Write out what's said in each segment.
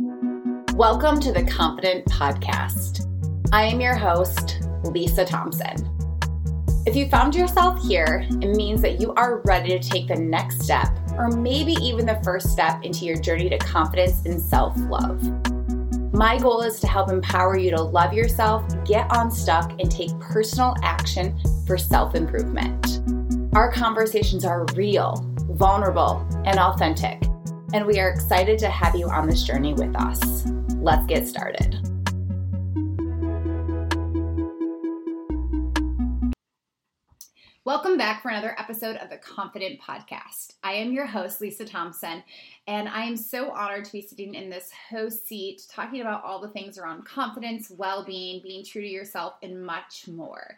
Welcome to the Confident Podcast. I am your host, Lisa Thompson. If you found yourself here, it means that you are ready to take the next step, or maybe even the first step into your journey to confidence and self love. My goal is to help empower you to love yourself, get unstuck, and take personal action for self improvement. Our conversations are real, vulnerable, and authentic, and we are excited to have you on this journey with us. Let's get started. Welcome back for another episode of the Confident Podcast. I am your host, Lisa Thompson, and I am so honored to be sitting in this host seat talking about all the things around confidence, well being, being true to yourself, and much more.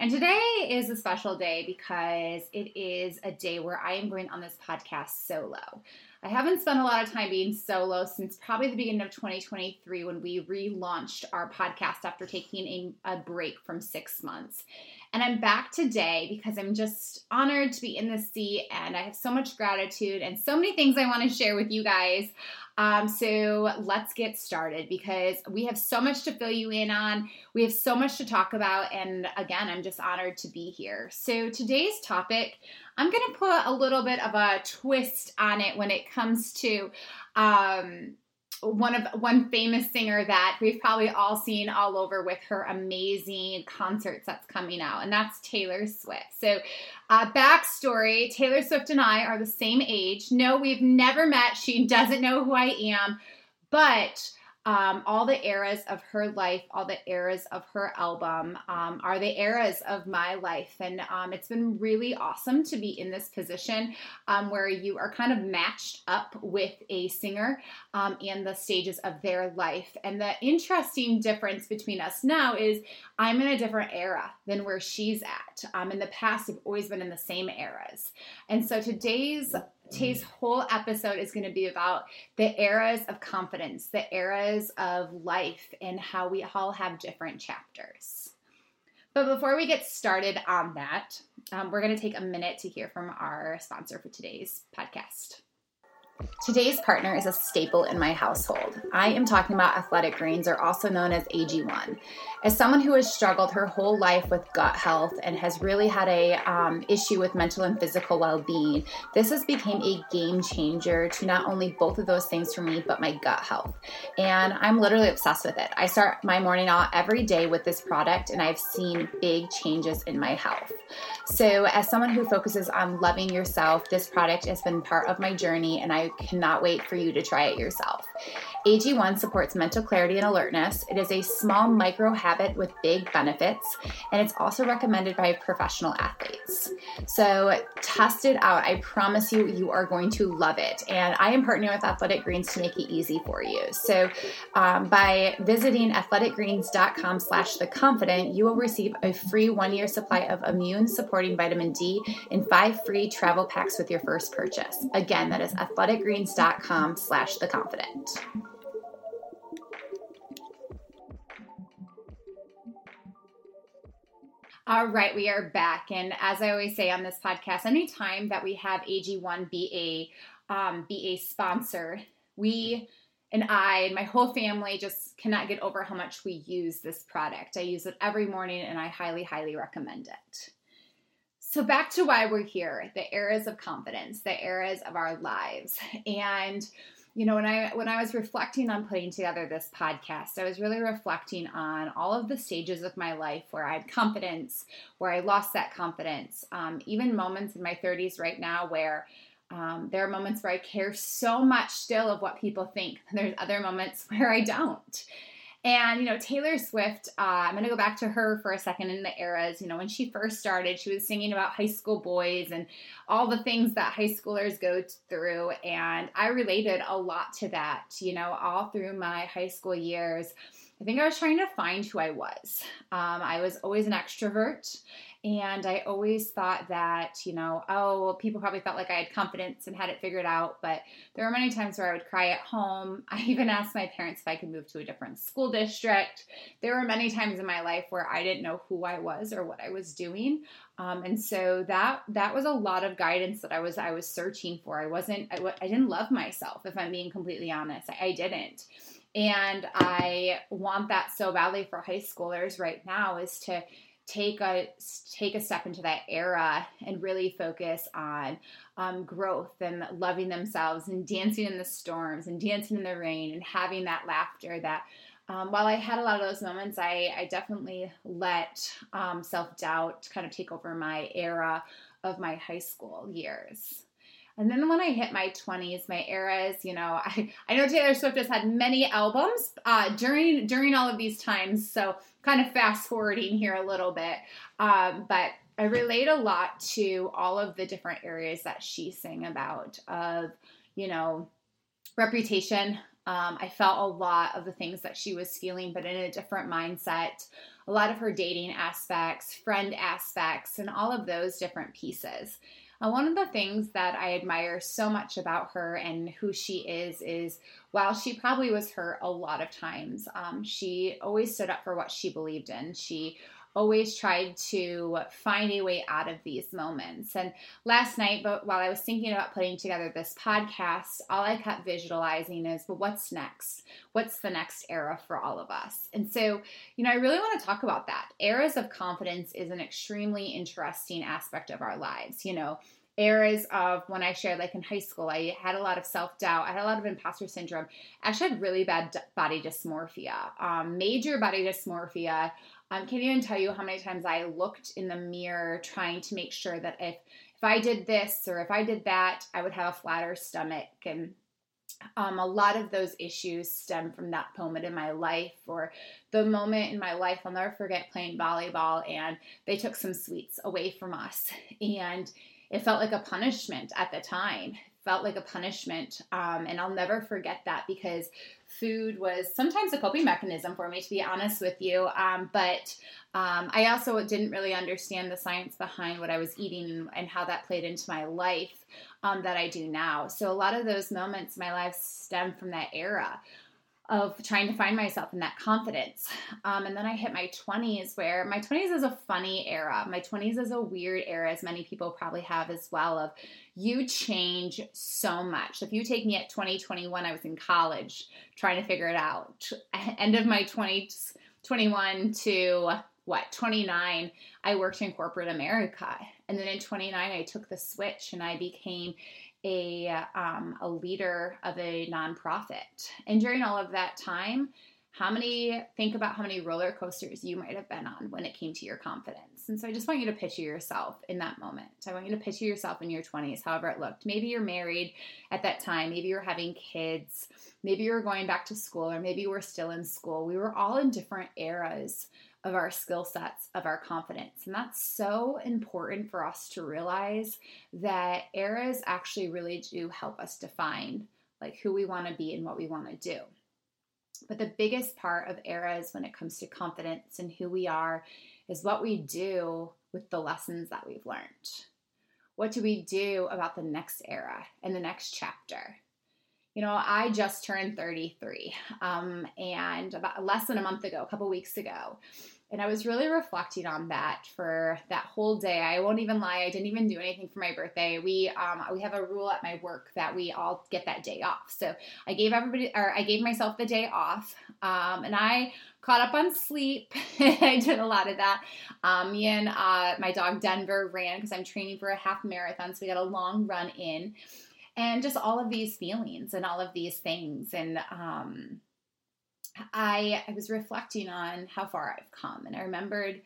And today is a special day because it is a day where I am going on this podcast solo. I haven't spent a lot of time being solo since probably the beginning of 2023 when we relaunched our podcast after taking a, a break from six months. And I'm back today because I'm just honored to be in this seat and I have so much gratitude and so many things I want to share with you guys. Um, so let's get started because we have so much to fill you in on. We have so much to talk about. And again, I'm just honored to be here. So today's topic, I'm going to put a little bit of a twist on it when it comes to um, one of one famous singer that we've probably all seen all over with her amazing concerts that's coming out, and that's Taylor Swift. So, uh, backstory: Taylor Swift and I are the same age. No, we've never met. She doesn't know who I am, but um, all the eras of her life, all the eras of her album um, are the eras of my life. And um, it's been really awesome to be in this position um, where you are kind of matched up with a singer um, and the stages of their life. And the interesting difference between us now is I'm in a different era than where she's at. Um, in the past, I've always been in the same eras. And so today's Tay's whole episode is going to be about the eras of confidence, the eras of life, and how we all have different chapters. But before we get started on that, um, we're going to take a minute to hear from our sponsor for today's podcast. Today's partner is a staple in my household. I am talking about athletic greens, or also known as AG1. As someone who has struggled her whole life with gut health and has really had a um, issue with mental and physical well-being, this has become a game changer to not only both of those things for me, but my gut health. And I'm literally obsessed with it. I start my morning out every day with this product, and I've seen big changes in my health. So, as someone who focuses on loving yourself, this product has been part of my journey, and I cannot wait for you to try it yourself. AG1 supports mental clarity and alertness. It is a small micro habit with big benefits, and it's also recommended by professional athletes. So test it out. I promise you, you are going to love it. And I am partnering with Athletic Greens to make it easy for you. So um, by visiting athleticgreens.com slash the confident, you will receive a free one-year supply of immune supporting vitamin D and five free travel packs with your first purchase. Again, that is athleticgreens.com slash the confident. All right, we are back. And as I always say on this podcast, anytime that we have AG1 be a um, be a sponsor, we and I and my whole family just cannot get over how much we use this product. I use it every morning and I highly, highly recommend it. So back to why we're here, the eras of confidence, the eras of our lives. And you know when i when i was reflecting on putting together this podcast i was really reflecting on all of the stages of my life where i had confidence where i lost that confidence. Um, even moments in my 30s right now where um, there are moments where i care so much still of what people think. There's other moments where i don't and, you know, Taylor Swift, uh, I'm going to go back to her for a second in the eras. You know, when she first started, she was singing about high school boys and all the things that high schoolers go through. And I related a lot to that, you know, all through my high school years. I think I was trying to find who I was. Um, I was always an extrovert, and I always thought that, you know, oh, well, people probably felt like I had confidence and had it figured out. But there were many times where I would cry at home. I even asked my parents if I could move to a different school district. There were many times in my life where I didn't know who I was or what I was doing. Um, and so that that was a lot of guidance that I was I was searching for. I wasn't I, I didn't love myself if I'm being completely honest. I, I didn't. And I want that so badly for high schoolers right now is to take a take a step into that era and really focus on um, growth and loving themselves and dancing in the storms and dancing in the rain and having that laughter that um, while I had a lot of those moments, I, I definitely let um, self doubt kind of take over my era of my high school years. And then when I hit my 20s, my eras, you know, I, I know Taylor Swift has had many albums uh, during during all of these times. So kind of fast forwarding here a little bit. Um, but I relate a lot to all of the different areas that she sang about of, you know, reputation. Um, I felt a lot of the things that she was feeling, but in a different mindset. A lot of her dating aspects, friend aspects, and all of those different pieces. Uh, one of the things that I admire so much about her and who she is is while she probably was hurt a lot of times, um, she always stood up for what she believed in. She always tried to find a way out of these moments. And last night, but while I was thinking about putting together this podcast, all I kept visualizing is, well, what's next? What's the next era for all of us? And so, you know, I really want to talk about that. Eras of confidence is an extremely interesting aspect of our lives. You know, eras of when I shared, like in high school, I had a lot of self doubt. I had a lot of imposter syndrome. I actually had really bad body dysmorphia, um, major body dysmorphia. Um, can't even tell you how many times I looked in the mirror trying to make sure that if if I did this or if I did that, I would have a flatter stomach. And um, a lot of those issues stem from that moment in my life or the moment in my life. I'll never forget playing volleyball and they took some sweets away from us. And it felt like a punishment at the time felt like a punishment. Um, and I'll never forget that because food was sometimes a coping mechanism for me, to be honest with you. Um, but um, I also didn't really understand the science behind what I was eating and how that played into my life um, that I do now. So a lot of those moments in my life stem from that era of trying to find myself in that confidence. Um, and then I hit my 20s, where my 20s is a funny era. My 20s is a weird era, as many people probably have as well. Of you change so much. If you take me at 2021, I was in college trying to figure it out. End of my 20s, 21 to what 29 i worked in corporate america and then in 29 i took the switch and i became a um, a leader of a nonprofit. And during all of that time, how many think about how many roller coasters you might have been on when it came to your confidence. And so I just want you to picture yourself in that moment. I want you to picture yourself in your 20s, however it looked. Maybe you're married at that time, maybe you're having kids, maybe you're going back to school, or maybe you were still in school. We were all in different eras of our skill sets, of our confidence. And that's so important for us to realize that eras actually really do help us define like who we want to be and what we want to do. But the biggest part of eras when it comes to confidence and who we are is what we do with the lessons that we've learned. What do we do about the next era and the next chapter? You know, I just turned 33, um, and about less than a month ago, a couple weeks ago, and I was really reflecting on that for that whole day. I won't even lie, I didn't even do anything for my birthday. We um, we have a rule at my work that we all get that day off. So I gave everybody, or I gave myself the day off, um, and I caught up on sleep. I did a lot of that. Um, me and uh, my dog Denver ran because I'm training for a half marathon, so we got a long run in, and just all of these feelings and all of these things, and um, I, I was reflecting on how far I've come, and I remembered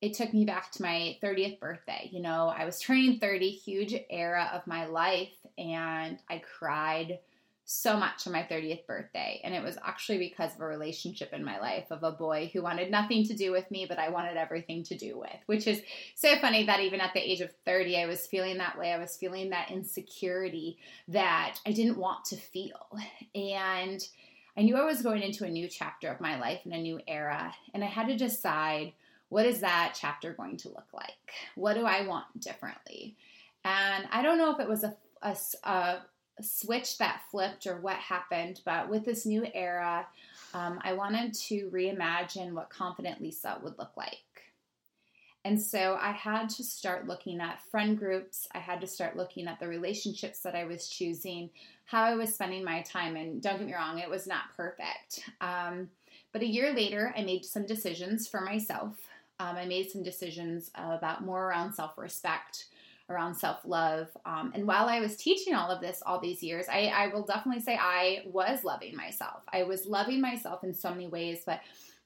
it took me back to my 30th birthday. You know, I was turning 30, huge era of my life, and I cried so much on my 30th birthday. And it was actually because of a relationship in my life of a boy who wanted nothing to do with me, but I wanted everything to do with, which is so funny that even at the age of 30, I was feeling that way. I was feeling that insecurity that I didn't want to feel. And I knew I was going into a new chapter of my life and a new era, and I had to decide what is that chapter going to look like? What do I want differently? And I don't know if it was a, a, a switch that flipped or what happened, but with this new era, um, I wanted to reimagine what confident Lisa would look like. And so I had to start looking at friend groups. I had to start looking at the relationships that I was choosing, how I was spending my time. And don't get me wrong, it was not perfect. Um, but a year later, I made some decisions for myself. Um, I made some decisions about more around self respect, around self love. Um, and while I was teaching all of this all these years, I, I will definitely say I was loving myself. I was loving myself in so many ways, but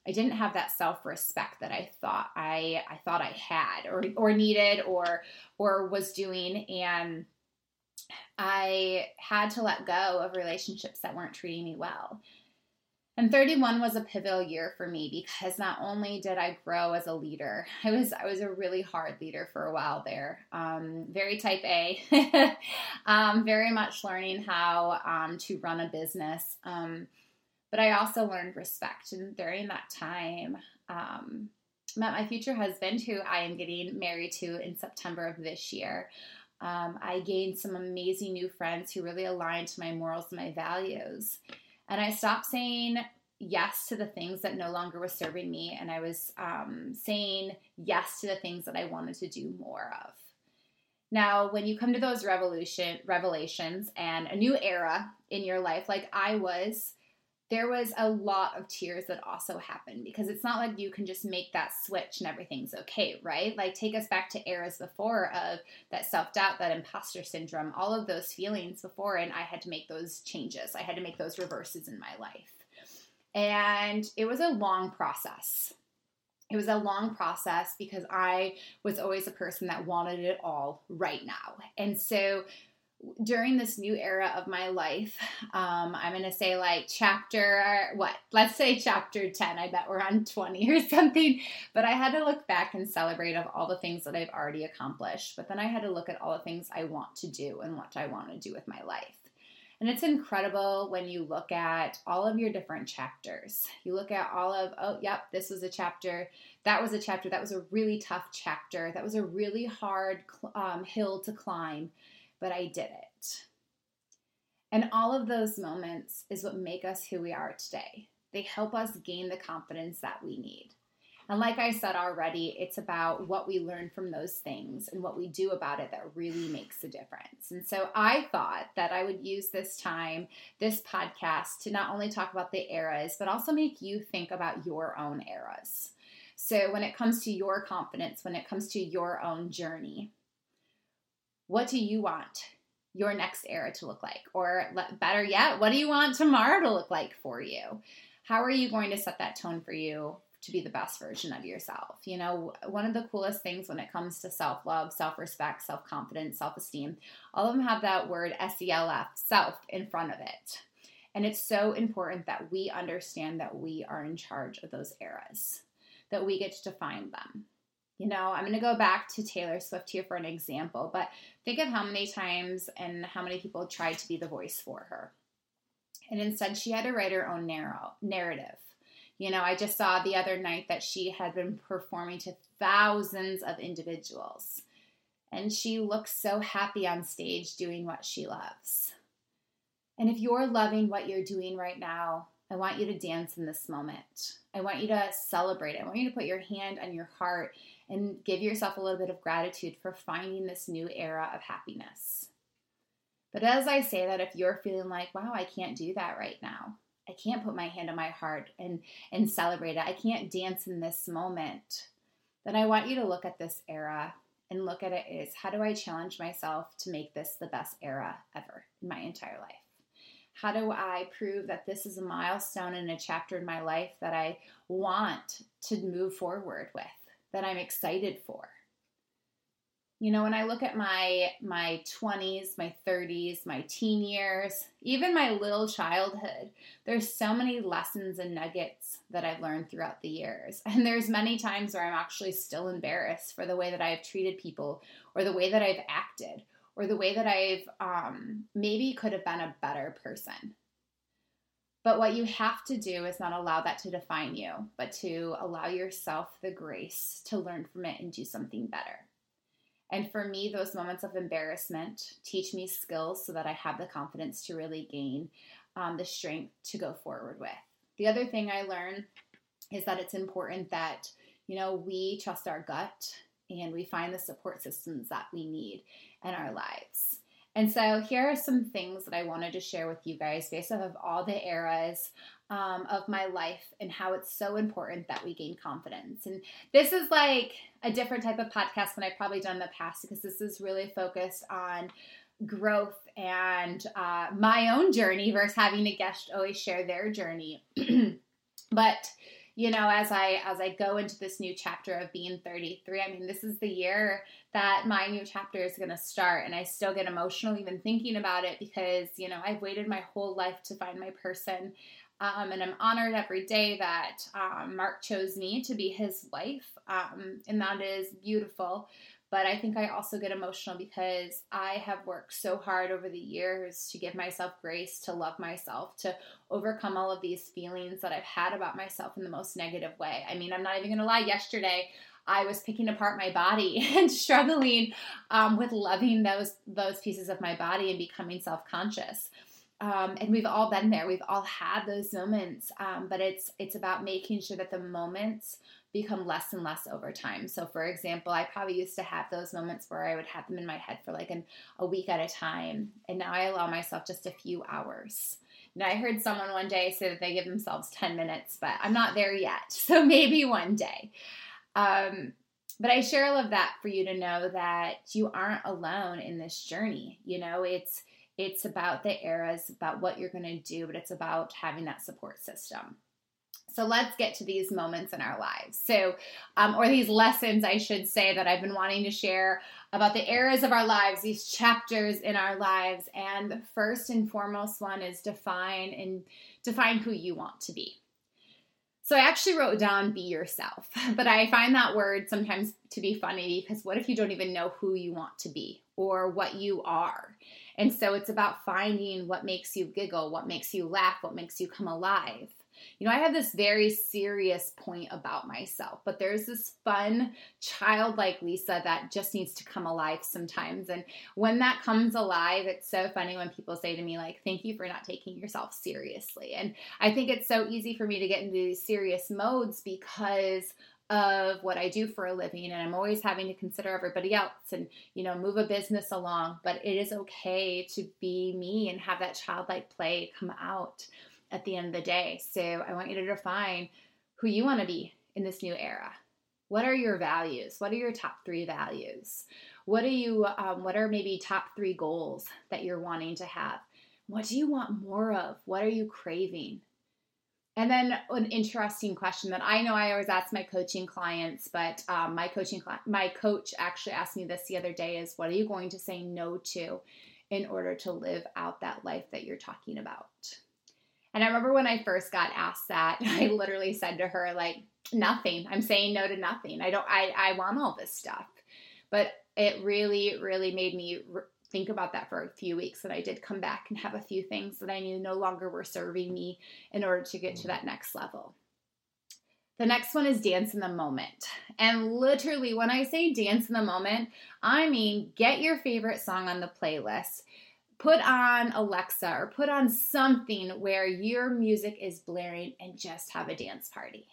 I didn't have that self-respect that I thought I I thought I had or or needed or or was doing and I had to let go of relationships that weren't treating me well. And 31 was a pivotal year for me because not only did I grow as a leader, I was I was a really hard leader for a while there. Um, very type A, um, very much learning how um, to run a business. Um, but I also learned respect. And during that time, um, met my future husband, who I am getting married to in September of this year. Um, I gained some amazing new friends who really aligned to my morals and my values. And I stopped saying yes to the things that no longer was serving me, and I was um, saying yes to the things that I wanted to do more of. Now, when you come to those revolution revelations and a new era in your life, like I was, there was a lot of tears that also happened because it's not like you can just make that switch and everything's okay, right? Like take us back to eras before of that self-doubt, that imposter syndrome, all of those feelings before and I had to make those changes. I had to make those reverses in my life. And it was a long process. It was a long process because I was always a person that wanted it all right now. And so during this new era of my life, um, I'm going to say like chapter, what? Let's say chapter 10. I bet we're on 20 or something. But I had to look back and celebrate of all the things that I've already accomplished. But then I had to look at all the things I want to do and what I want to do with my life. And it's incredible when you look at all of your different chapters. You look at all of, oh, yep, this was a chapter. That was a chapter. That was a really tough chapter. That was a really hard um, hill to climb but I did it. And all of those moments is what make us who we are today. They help us gain the confidence that we need. And like I said already, it's about what we learn from those things and what we do about it that really makes a difference. And so I thought that I would use this time, this podcast, to not only talk about the eras, but also make you think about your own eras. So when it comes to your confidence, when it comes to your own journey, what do you want your next era to look like? Or better yet, what do you want tomorrow to look like for you? How are you going to set that tone for you to be the best version of yourself? You know, one of the coolest things when it comes to self love, self respect, self confidence, self esteem, all of them have that word S E L F, self, in front of it. And it's so important that we understand that we are in charge of those eras, that we get to define them. You know, I'm going to go back to Taylor Swift here for an example, but think of how many times and how many people tried to be the voice for her. And instead, she had to write her own narrow, narrative. You know, I just saw the other night that she had been performing to thousands of individuals. And she looks so happy on stage doing what she loves. And if you're loving what you're doing right now, I want you to dance in this moment. I want you to celebrate. I want you to put your hand on your heart and give yourself a little bit of gratitude for finding this new era of happiness. But as I say that, if you're feeling like, wow, I can't do that right now, I can't put my hand on my heart and, and celebrate it, I can't dance in this moment, then I want you to look at this era and look at it as how do I challenge myself to make this the best era ever in my entire life? How do I prove that this is a milestone in a chapter in my life that I want to move forward with, that I'm excited for? You know, when I look at my my 20s, my 30s, my teen years, even my little childhood, there's so many lessons and nuggets that I've learned throughout the years. And there's many times where I'm actually still embarrassed for the way that I've treated people or the way that I've acted or the way that I've um, maybe could have been a better person. But what you have to do is not allow that to define you, but to allow yourself the grace to learn from it and do something better. And for me, those moments of embarrassment teach me skills so that I have the confidence to really gain um, the strength to go forward with. The other thing I learned is that it's important that, you know, we trust our gut and we find the support systems that we need in our lives. And so here are some things that I wanted to share with you guys based off of all the eras um, of my life and how it's so important that we gain confidence. And this is like a different type of podcast than I've probably done in the past because this is really focused on growth and uh, my own journey versus having a guest always share their journey. but you know as i as i go into this new chapter of being 33 i mean this is the year that my new chapter is going to start and i still get emotional even thinking about it because you know i've waited my whole life to find my person um, and i'm honored every day that um, mark chose me to be his wife um, and that is beautiful but I think I also get emotional because I have worked so hard over the years to give myself grace, to love myself, to overcome all of these feelings that I've had about myself in the most negative way. I mean, I'm not even gonna lie, yesterday, I was picking apart my body and struggling um, with loving those those pieces of my body and becoming self conscious. Um, and we've all been there. We've all had those moments, um, but it's it's about making sure that the moments become less and less over time. So, for example, I probably used to have those moments where I would have them in my head for like an, a week at a time, and now I allow myself just a few hours. Now, I heard someone one day say that they give themselves 10 minutes, but I'm not there yet. So, maybe one day. Um, but I share all of that for you to know that you aren't alone in this journey. You know, it's it's about the eras, about what you're going to do, but it's about having that support system. So let's get to these moments in our lives. So, um, or these lessons, I should say, that I've been wanting to share about the eras of our lives, these chapters in our lives. And the first and foremost one is define and define who you want to be. So I actually wrote down be yourself, but I find that word sometimes to be funny because what if you don't even know who you want to be or what you are? And so it's about finding what makes you giggle, what makes you laugh, what makes you come alive. You know, I have this very serious point about myself, but there's this fun, childlike Lisa that just needs to come alive sometimes. And when that comes alive, it's so funny when people say to me, like, thank you for not taking yourself seriously. And I think it's so easy for me to get into these serious modes because of what I do for a living and I'm always having to consider everybody else and you know move a business along but it is okay to be me and have that childlike play come out at the end of the day. So I want you to define who you want to be in this new era. What are your values? What are your top three values? What are you? Um, what are maybe top three goals that you're wanting to have? What do you want more of? What are you craving? And then an interesting question that I know I always ask my coaching clients, but um, my coaching my coach actually asked me this the other day: is what are you going to say no to in order to live out that life that you're talking about? And I remember when I first got asked that, I literally said to her, like, nothing. I'm saying no to nothing. I don't, I, I want all this stuff. But it really, really made me re- think about that for a few weeks. And I did come back and have a few things that I knew no longer were serving me in order to get to that next level. The next one is dance in the moment. And literally, when I say dance in the moment, I mean get your favorite song on the playlist put on Alexa or put on something where your music is blaring and just have a dance party.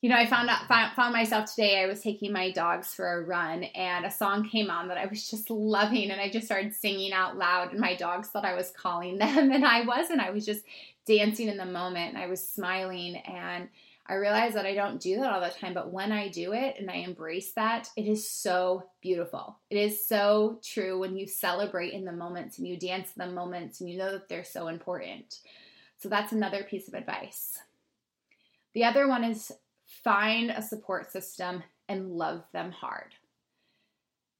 You know, I found out found myself today. I was taking my dogs for a run, and a song came on that I was just loving, and I just started singing out loud. And my dogs thought I was calling them, and I wasn't. I was just dancing in the moment, and I was smiling, and I realize that I don't do that all the time, but when I do it and I embrace that, it is so beautiful. It is so true when you celebrate in the moments and you dance in the moments and you know that they're so important. So that's another piece of advice. The other one is find a support system and love them hard.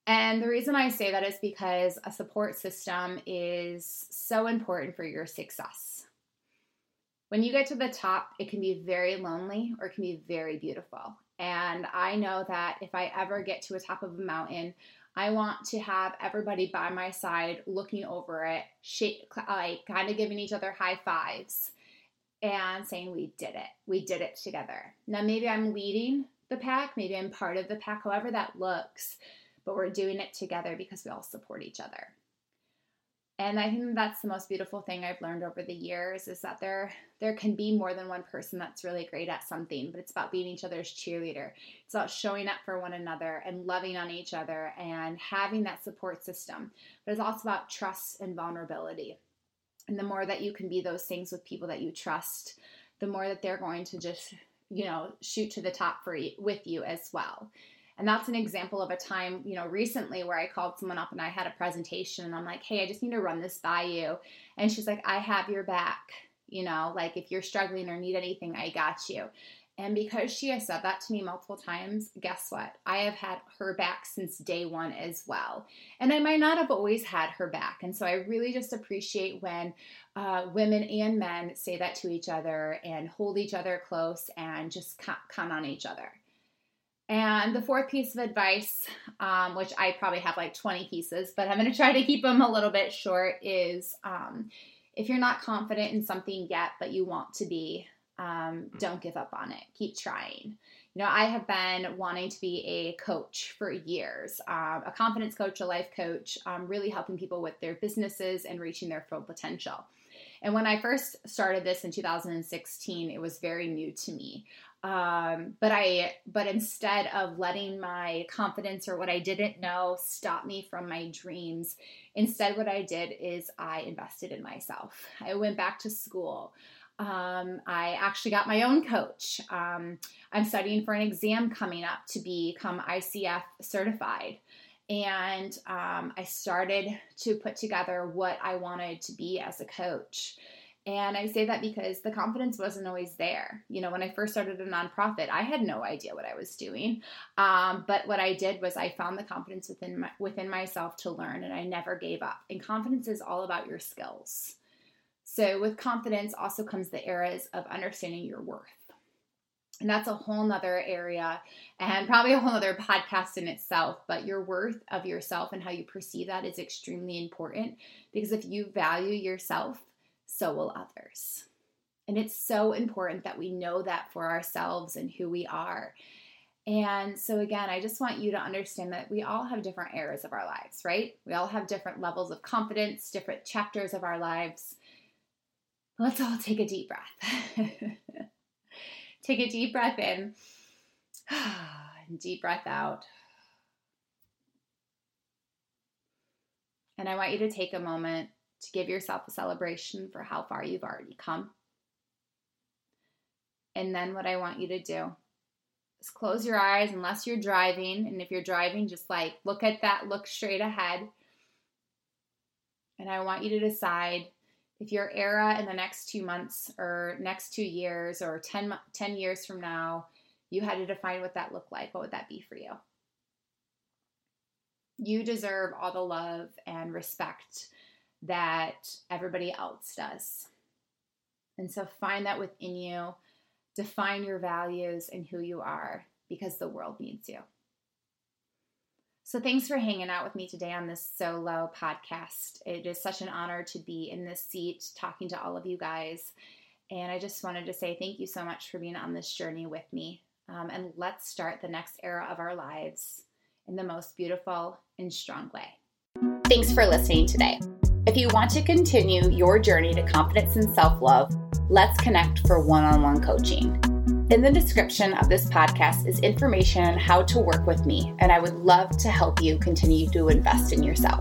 And the reason I say that is because a support system is so important for your success when you get to the top, it can be very lonely or it can be very beautiful. And I know that if I ever get to a top of a mountain, I want to have everybody by my side looking over it, shake, like kind of giving each other high fives and saying, We did it. We did it together. Now, maybe I'm leading the pack, maybe I'm part of the pack, however that looks, but we're doing it together because we all support each other. And I think that's the most beautiful thing I've learned over the years is that there there can be more than one person that's really great at something, but it's about being each other's cheerleader. It's about showing up for one another and loving on each other and having that support system. But it's also about trust and vulnerability. And the more that you can be those things with people that you trust, the more that they're going to just, you know, shoot to the top for you, with you as well. And that's an example of a time, you know, recently where I called someone up and I had a presentation and I'm like, hey, I just need to run this by you. And she's like, I have your back. You know, like if you're struggling or need anything, I got you. And because she has said that to me multiple times, guess what? I have had her back since day one as well. And I might not have always had her back. And so I really just appreciate when uh, women and men say that to each other and hold each other close and just count on each other. And the fourth piece of advice, um, which I probably have like 20 pieces, but I'm going to try to keep them a little bit short, is um, if you're not confident in something yet, but you want to be, um, don't give up on it. Keep trying. You know, I have been wanting to be a coach for years, um, a confidence coach, a life coach, um, really helping people with their businesses and reaching their full potential. And when I first started this in 2016, it was very new to me. Um, but I, but instead of letting my confidence or what I didn't know stop me from my dreams, instead what I did is I invested in myself. I went back to school. Um, I actually got my own coach. Um, I'm studying for an exam coming up to become ICF certified. And um, I started to put together what I wanted to be as a coach. And I say that because the confidence wasn't always there. You know, when I first started a nonprofit, I had no idea what I was doing. Um, but what I did was I found the confidence within my, within myself to learn, and I never gave up. And confidence is all about your skills. So with confidence also comes the eras of understanding your worth. And that's a whole nother area and probably a whole other podcast in itself. But your worth of yourself and how you perceive that is extremely important because if you value yourself, so will others. And it's so important that we know that for ourselves and who we are. And so, again, I just want you to understand that we all have different eras of our lives, right? We all have different levels of confidence, different chapters of our lives. Let's all take a deep breath. take a deep breath in and deep breath out. And I want you to take a moment to give yourself a celebration for how far you've already come. And then what I want you to do is close your eyes unless you're driving. And if you're driving, just like look at that, look straight ahead. And I want you to decide if your era in the next two months or next two years or 10, 10 years from now, you had to define what that looked like, what would that be for you? You deserve all the love and respect that everybody else does. And so find that within you, define your values and who you are because the world needs you. So, thanks for hanging out with me today on this solo podcast. It is such an honor to be in this seat talking to all of you guys. And I just wanted to say thank you so much for being on this journey with me. Um, and let's start the next era of our lives in the most beautiful and strong way. Thanks for listening today. If you want to continue your journey to confidence and self love, let's connect for one on one coaching. In the description of this podcast is information on how to work with me, and I would love to help you continue to invest in yourself.